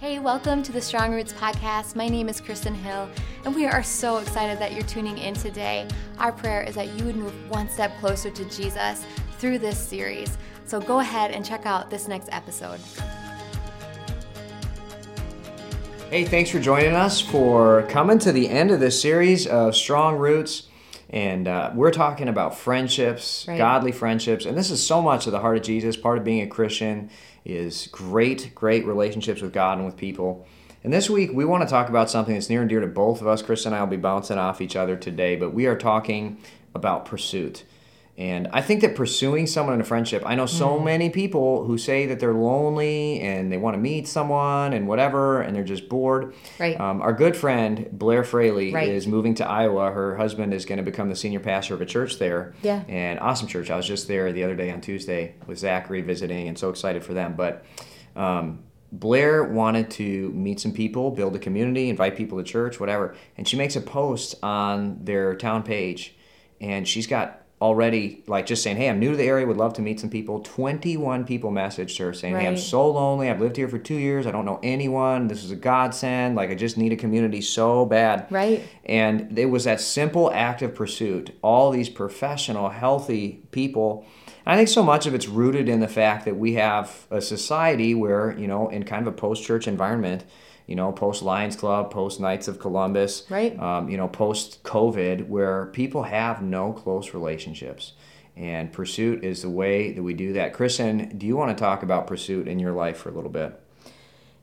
Hey, welcome to the Strong Roots podcast. My name is Kristen Hill, and we are so excited that you're tuning in today. Our prayer is that you would move one step closer to Jesus through this series. So go ahead and check out this next episode. Hey, thanks for joining us for coming to the end of this series of Strong Roots. And uh, we're talking about friendships, Right. godly friendships. And this is so much of the heart of Jesus. Part of being a Christian is great, great relationships with God and with people. And this week, we want to talk about something that's near and dear to both of us. Chris and I will be bouncing off each other today, but we are talking about pursuit. And I think that pursuing someone in a friendship, I know so Mm. many people who say that they're lonely and they want to meet someone and whatever, and they're just bored. Right. Um, our good friend Blair Fraley Right. is moving to Iowa. Her husband is going to become the senior pastor of a church there. Yeah. And awesome church. I was just there the other day on Tuesday with Zachary visiting, and so excited for them. But um, Blair wanted to meet some people, build a community, invite people to church, whatever. And she makes a post on their town page, and she's got already like just saying, "Hey, I'm new to the area, would love to meet some people." 21 people messaged her saying, "Hey, I'm so lonely. I've lived here for 2 years. I don't know anyone. This is a godsend. Like I just need a community so bad." Right. And it was that simple act of pursuit. All these professional, healthy people. And I think so much of it's rooted in the fact that we have a society where, you know, in kind of a post church environment, you know, post Lions Club, post Knights of Columbus, Right. um, you know, post COVID, where people have no close relationships. And pursuit is the way that we do that. Kristen, do you want to talk about pursuit in your life for a little bit?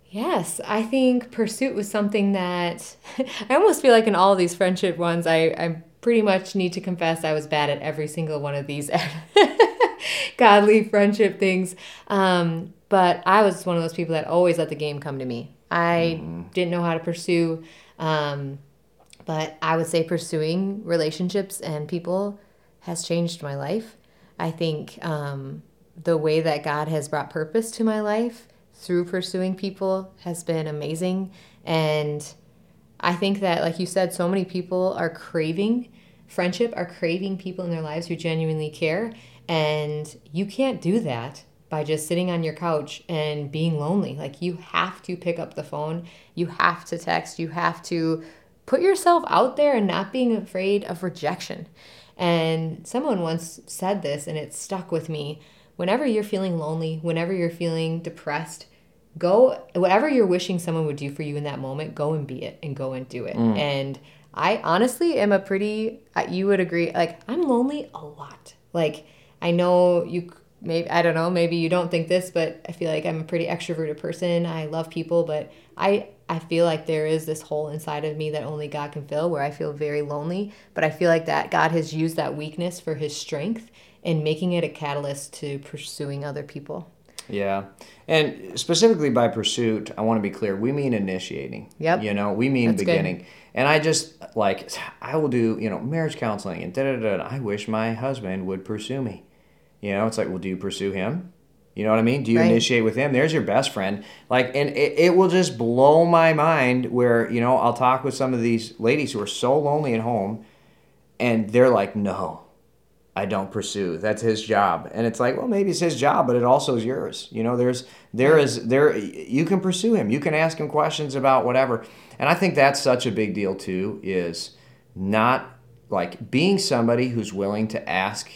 Yes, I think pursuit was something that I almost feel like in all these friendship ones, I, I pretty much need to confess I was bad at every single one of these godly friendship things. Um, but I was one of those people that always let the game come to me. I didn't know how to pursue, um, but I would say pursuing relationships and people has changed my life. I think um, the way that God has brought purpose to my life through pursuing people has been amazing. And I think that, like you said, so many people are craving friendship, are craving people in their lives who genuinely care. And you can't do that by just sitting on your couch and being lonely. Like, you have to pick up the phone, you have to text, you have to put yourself out there and not being afraid of rejection. And someone once said this, and it stuck with me. Whenever you're feeling lonely, whenever you're feeling depressed, go whatever you're wishing someone would do for you in that moment go and be it and go and do it mm. and i honestly am a pretty uh, you would agree like i'm lonely a lot. Like i know you maybe i don't know maybe you don't think this but i feel like i'm a pretty extroverted person. I love people but i i feel like there is this hole inside of me that only god can fill where i feel very lonely. But i feel like that god has used that weakness for his strength and making it a catalyst to pursuing other people Yeah. And specifically by pursuit, I want to be clear, we mean initiating. Yep. You know, we mean That's good. beginning. And I just like I will do, you know, marriage counseling and da da da. da. I wish my husband would pursue me. You know, it's like, well, do you pursue him? You know what I mean? Do you Right. initiate with him? There's your best friend. Like, and it, it will just blow my mind where, you know, I'll talk with some of these ladies who are so lonely at home and they're like, no, I don't pursue. That's his job. And it's like, well, maybe it's his job, but it also is yours. You know, there's there is there you can pursue him. You can ask him questions about whatever. And I think that's such a big deal too is not like being somebody who's willing to ask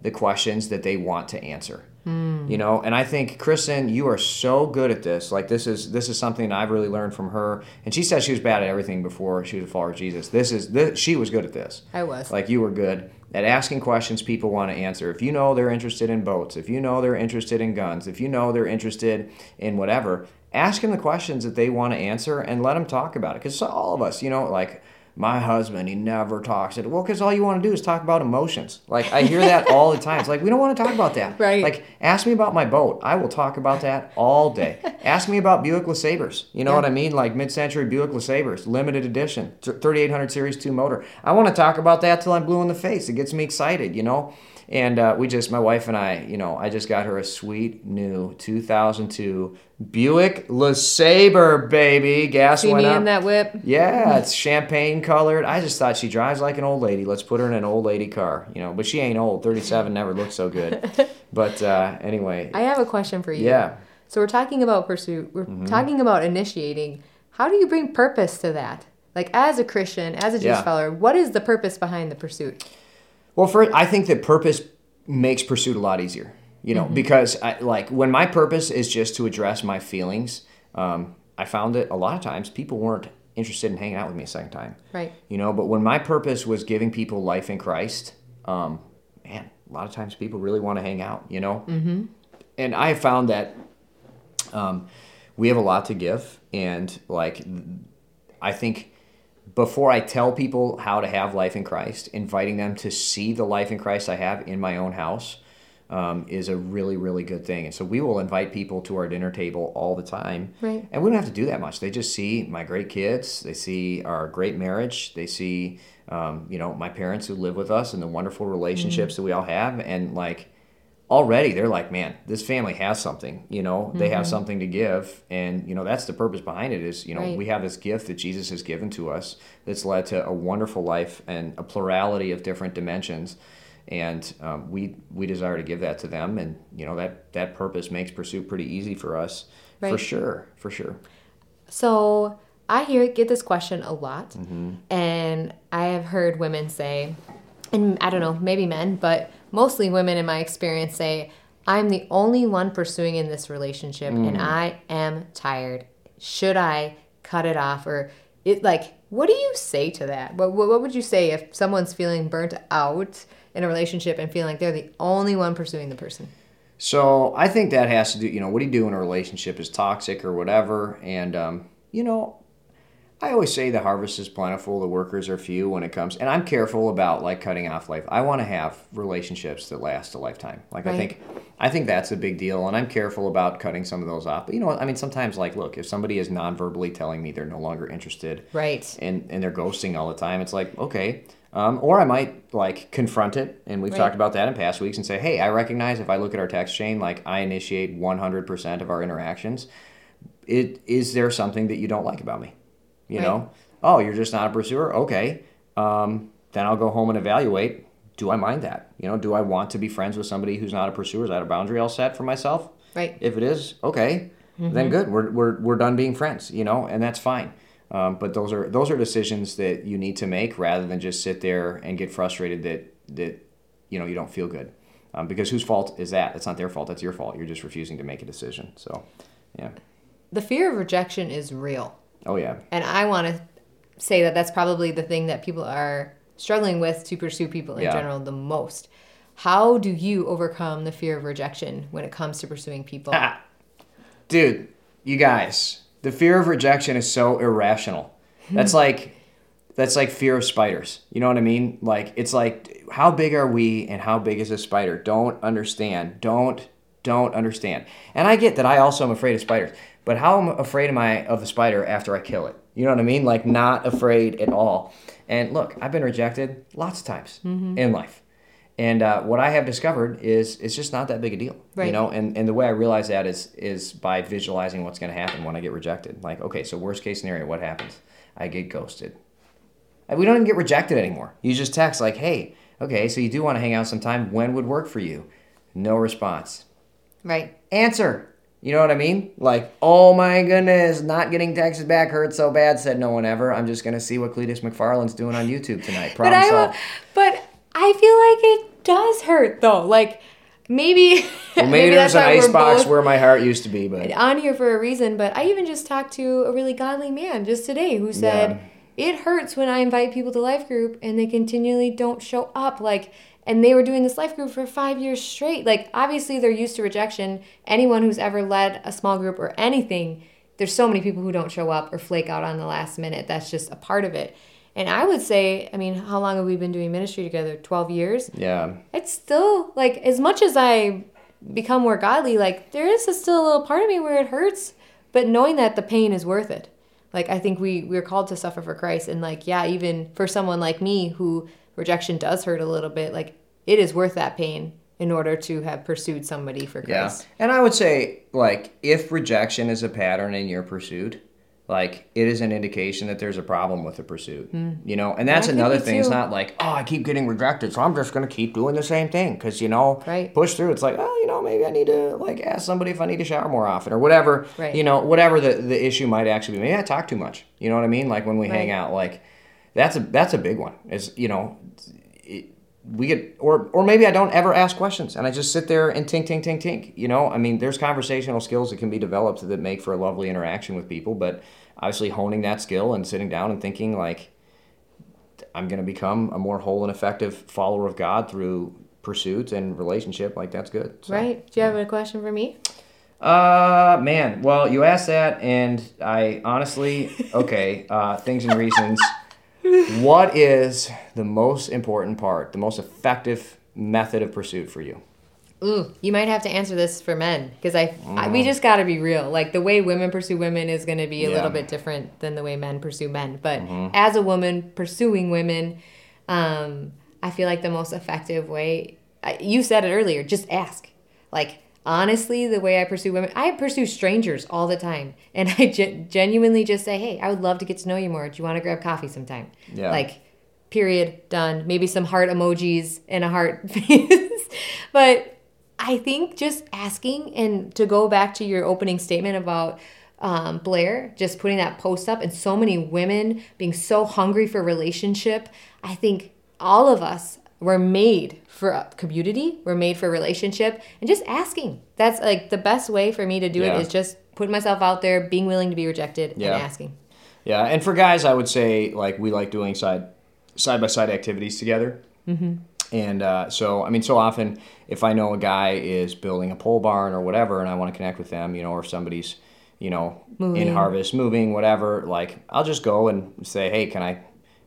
the questions that they want to answer. Hmm. You know, and I think Kristen, you are so good at this. Like this is this is something I've really learned from her. And she said she was bad at everything before she was a follower of Jesus. This is this, she was good at this. I was. Like you were good at asking questions people want to answer. If you know they're interested in boats, if you know they're interested in guns, if you know they're interested in whatever, ask them the questions that they want to answer and let them talk about it. Because all of us, you know, like my husband, he never talks. It well, because all you want to do is talk about emotions. Like I hear that all the time. It's like we don't want to talk about that. Right. Like ask me about my boat. I will talk about that all day. ask me about Buick LeSabres. You know Yeah. what I mean? Like mid-century Buick LeSabres, limited edition, 3800 Series 2 motor. I want to talk about that till I'm blue in the face. It gets me excited, you know? And uh, we just, my wife and I, you know, I just got her a sweet new 2002 Buick LeSabre, baby. Gas See went me up. in that whip. Yeah, it's champagne colored. I just thought she drives like an old lady. Let's put her in an old lady car, you know. But she ain't old. Thirty-seven never looked so good. But uh, anyway, I have a question for you. yeah. So we're talking about pursuit. We're talking about initiating. How do you bring purpose to that? Like as a Christian, as a Jesus Yeah. follower, what is the purpose behind the pursuit? Well, for I think that purpose makes pursuit a lot easier. You know, because I like when my purpose is just to address my feelings. Um, I found that a lot of times people weren't interested in hanging out with me a second time. Right. You know, but when my purpose was giving people life in Christ, um, man, a lot of times people really want to hang out. You know, mm-hmm. and I have found that um, we have a lot to give, and like I think before I tell people how to have life in Christ, inviting them to see the life in Christ I have in my own house um, is a really, really good thing. And so we will invite people to our dinner table all the time. Right. And we don't have to do that much. They just see my great kids, they see our great marriage, they see, um, you know, my parents who live with us and the wonderful relationships that we all have. And like, already they're like, man, this family has something, you know, they have something to give. And, you know, that's the purpose behind it is, you know, Right. we have this gift that Jesus has given to us that's led to a wonderful life and a plurality of different dimensions. And um, we we desire to give that to them, and you know that that purpose makes pursuit pretty easy for us, for sure, for sure. So I hear get this question a lot, Mm-hmm. and I have heard women say, and I don't know, maybe men, but mostly women in my experience say, "I'm the only one pursuing in this relationship, and Mm. I am tired. Should I cut it off?" Or it like, what do you say to that? What what, what would you say if someone's feeling burnt out in a relationship and feeling like they're the only one pursuing the person? So I think that has to do, you know, what do you do in a relationship is toxic or whatever. And, um, you know, I always say the harvest is plentiful, the workers are few when it comes. And I'm careful about like cutting off life. I want to have relationships that last a lifetime. Like I think, I think that's a big deal. And I'm careful about cutting some of those off. But you know, what? I mean, sometimes like, look, if somebody is non-verbally telling me they're no longer interested, Right. and and they're ghosting all the time. It's like okay, um, or I might like confront it, and we've Right. talked about that in past weeks, and say, hey, I recognize if I look at our text chain, like I initiate one hundred percent of our interactions. It is there something that you don't like about me? You Right. know, oh, you're just not a pursuer. Okay, um, then I'll go home and evaluate. Do I mind that? You know, do I want to be friends with somebody who's not a pursuer? Is that a boundary I'll set for myself? Right. If it is, okay, then good. We're, we're, we're done being friends, you know, and that's fine. Um, but those are those are decisions that you need to make rather than just sit there and get frustrated that that you know you don't feel good. Um, because whose fault is that? It's not their fault. That's your fault. You're just refusing to make a decision. So, yeah. The fear of rejection is real. Oh yeah. And I want to say that that's probably the thing that people are struggling with to pursue people in Yeah. general the most. How do you overcome the fear of rejection when it comes to pursuing people? Ah, dude, you guys, the fear of rejection is so irrational. That's like that's like fear of spiders. You know what I mean? Like it's like how big are we and how big is a spider? Don't understand. Don't don't understand. And I get that I also am afraid of spiders. But how am afraid am I of the spider after I kill it? You know what I mean? Like not afraid at all. And look, I've been rejected lots of times in life. And uh, what I have discovered is it's just not that big a deal. You know, and, and the way I realize that is is by visualizing what's going to happen when I get rejected. Like, okay, so worst case scenario, what happens? I get ghosted. And we don't even get rejected anymore. You just text like, hey, okay, so you do want to hang out sometime. When would work for you? No response. Right. Answer. You know what I mean? Like, oh my goodness, not getting texted back hurts so bad, said no one ever. I'm just going to see what Cleetus McFarland's doing on YouTube tonight. But I, solved. but I feel like it does hurt though. Like maybe Well, maybe, there's that's an icebox where my heart used to be, but on here for a reason. But I even just talked to a really godly man just today who said it hurts when I invite people to life group and they continually don't show up. Like, and they were doing this life group for five years straight. Like, obviously they're used to rejection. Anyone who's ever led a small group or anything, there's so many people who don't show up or flake out on the last minute. That's just a part of it. And I would say, I mean, how long have we been doing ministry together? 12 years? yeah. it's still like as much as I become more godly, like there is a still a little part of me where it hurts, but knowing that the pain is worth it. Like I think we we're called to suffer for Christ, and like yeah, even for someone like me who rejection does hurt a little bit, like it is worth that pain in order to have pursued somebody for christ Yeah. Christ. And I would say, like, if rejection is a pattern in your pursuit, like it is an indication that there's a problem with the pursuit. You know, and that's That could another thing. It's not like oh, I keep getting rejected, so I'm just gonna keep doing the same thing because you know, Right. push through. It's like oh, you know, maybe I need to like ask somebody if I need to shower more often or whatever. Right. You know, whatever the the issue might actually be. Maybe I talk too much. You know what I mean? Like when we hang out, like that's a that's a big one. Is you know. It, we get or or maybe I don't ever ask questions and I just sit there and tink tink tink tink. You know, I mean, there's conversational skills that can be developed that make for a lovely interaction with people, but obviously honing that skill and sitting down and thinking like I'm going to become a more whole and effective follower of God through pursuit and relationship, like that's good. So, Right? Do you have a question for me? Uh, man. Well, you asked that, and I honestly, okay. Uh, things and reasons. What is the most important part, the most effective method of pursuit for you? Ooh, you might have to answer this for men because I, I we just got to be real. Like the way women pursue women is going to be a Yeah. little bit different than the way men pursue men. But as a woman pursuing women, um, I feel like the most effective way. You said it earlier. Just ask. Like honestly, the way I pursue women, I pursue strangers all the time, and I gen- genuinely just say, "Hey, I would love to get to know you more. Do you want to grab coffee sometime?" Yeah. Like period done maybe some heart emojis and a heart face but i think just asking and to go back to your opening statement about um, blair just putting that post up and so many women being so hungry for relationship i think all of us were made for a community we're made for relationship and just asking that's like the best way for me to do Yeah. it is just putting myself out there being willing to be rejected Yeah. and asking Yeah, and for guys, I would say like we like doing side side by side activities together. Mm-hmm. And uh, so, I mean, so often if I know a guy is building a pole barn or whatever, and I want to connect with them, you know, or somebody's, you know, Moving. in harvest, moving, whatever, like I'll just go and say, hey, can I,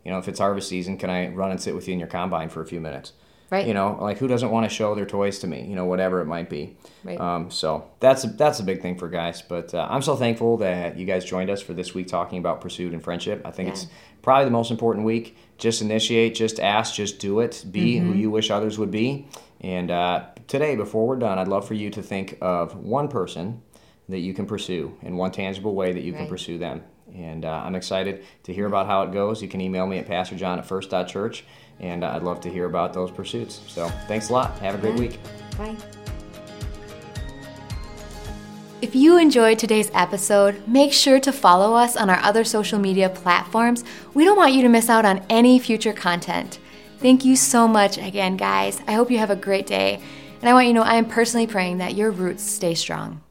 you know, if it's harvest season, can I run and sit with you in your combine for a few minutes? Right. You know, like who doesn't want to show their toys to me? You know, whatever it might be. Right. Um, so that's a, that's a big thing for guys. But uh, I'm so thankful that you guys joined us for this week talking about pursuit and friendship. I think Yeah. it's probably the most important week. Just initiate, just ask, just do it. Be who you wish others would be. And uh, today, before we're done, I'd love for you to think of one person that you can pursue in one tangible way that you can pursue them. And uh, I'm excited to hear about how it goes. You can email me at pastorjohn at first.church, and uh, I'd love to hear about those pursuits. So thanks a lot. Have a great Yeah. week. bye If you enjoyed today's episode, make sure to follow us on our other social media platforms. We don't want you to miss out on any future content. Thank you so much again, guys. I hope you have a great day. And I want you to know I am personally praying that your roots stay strong.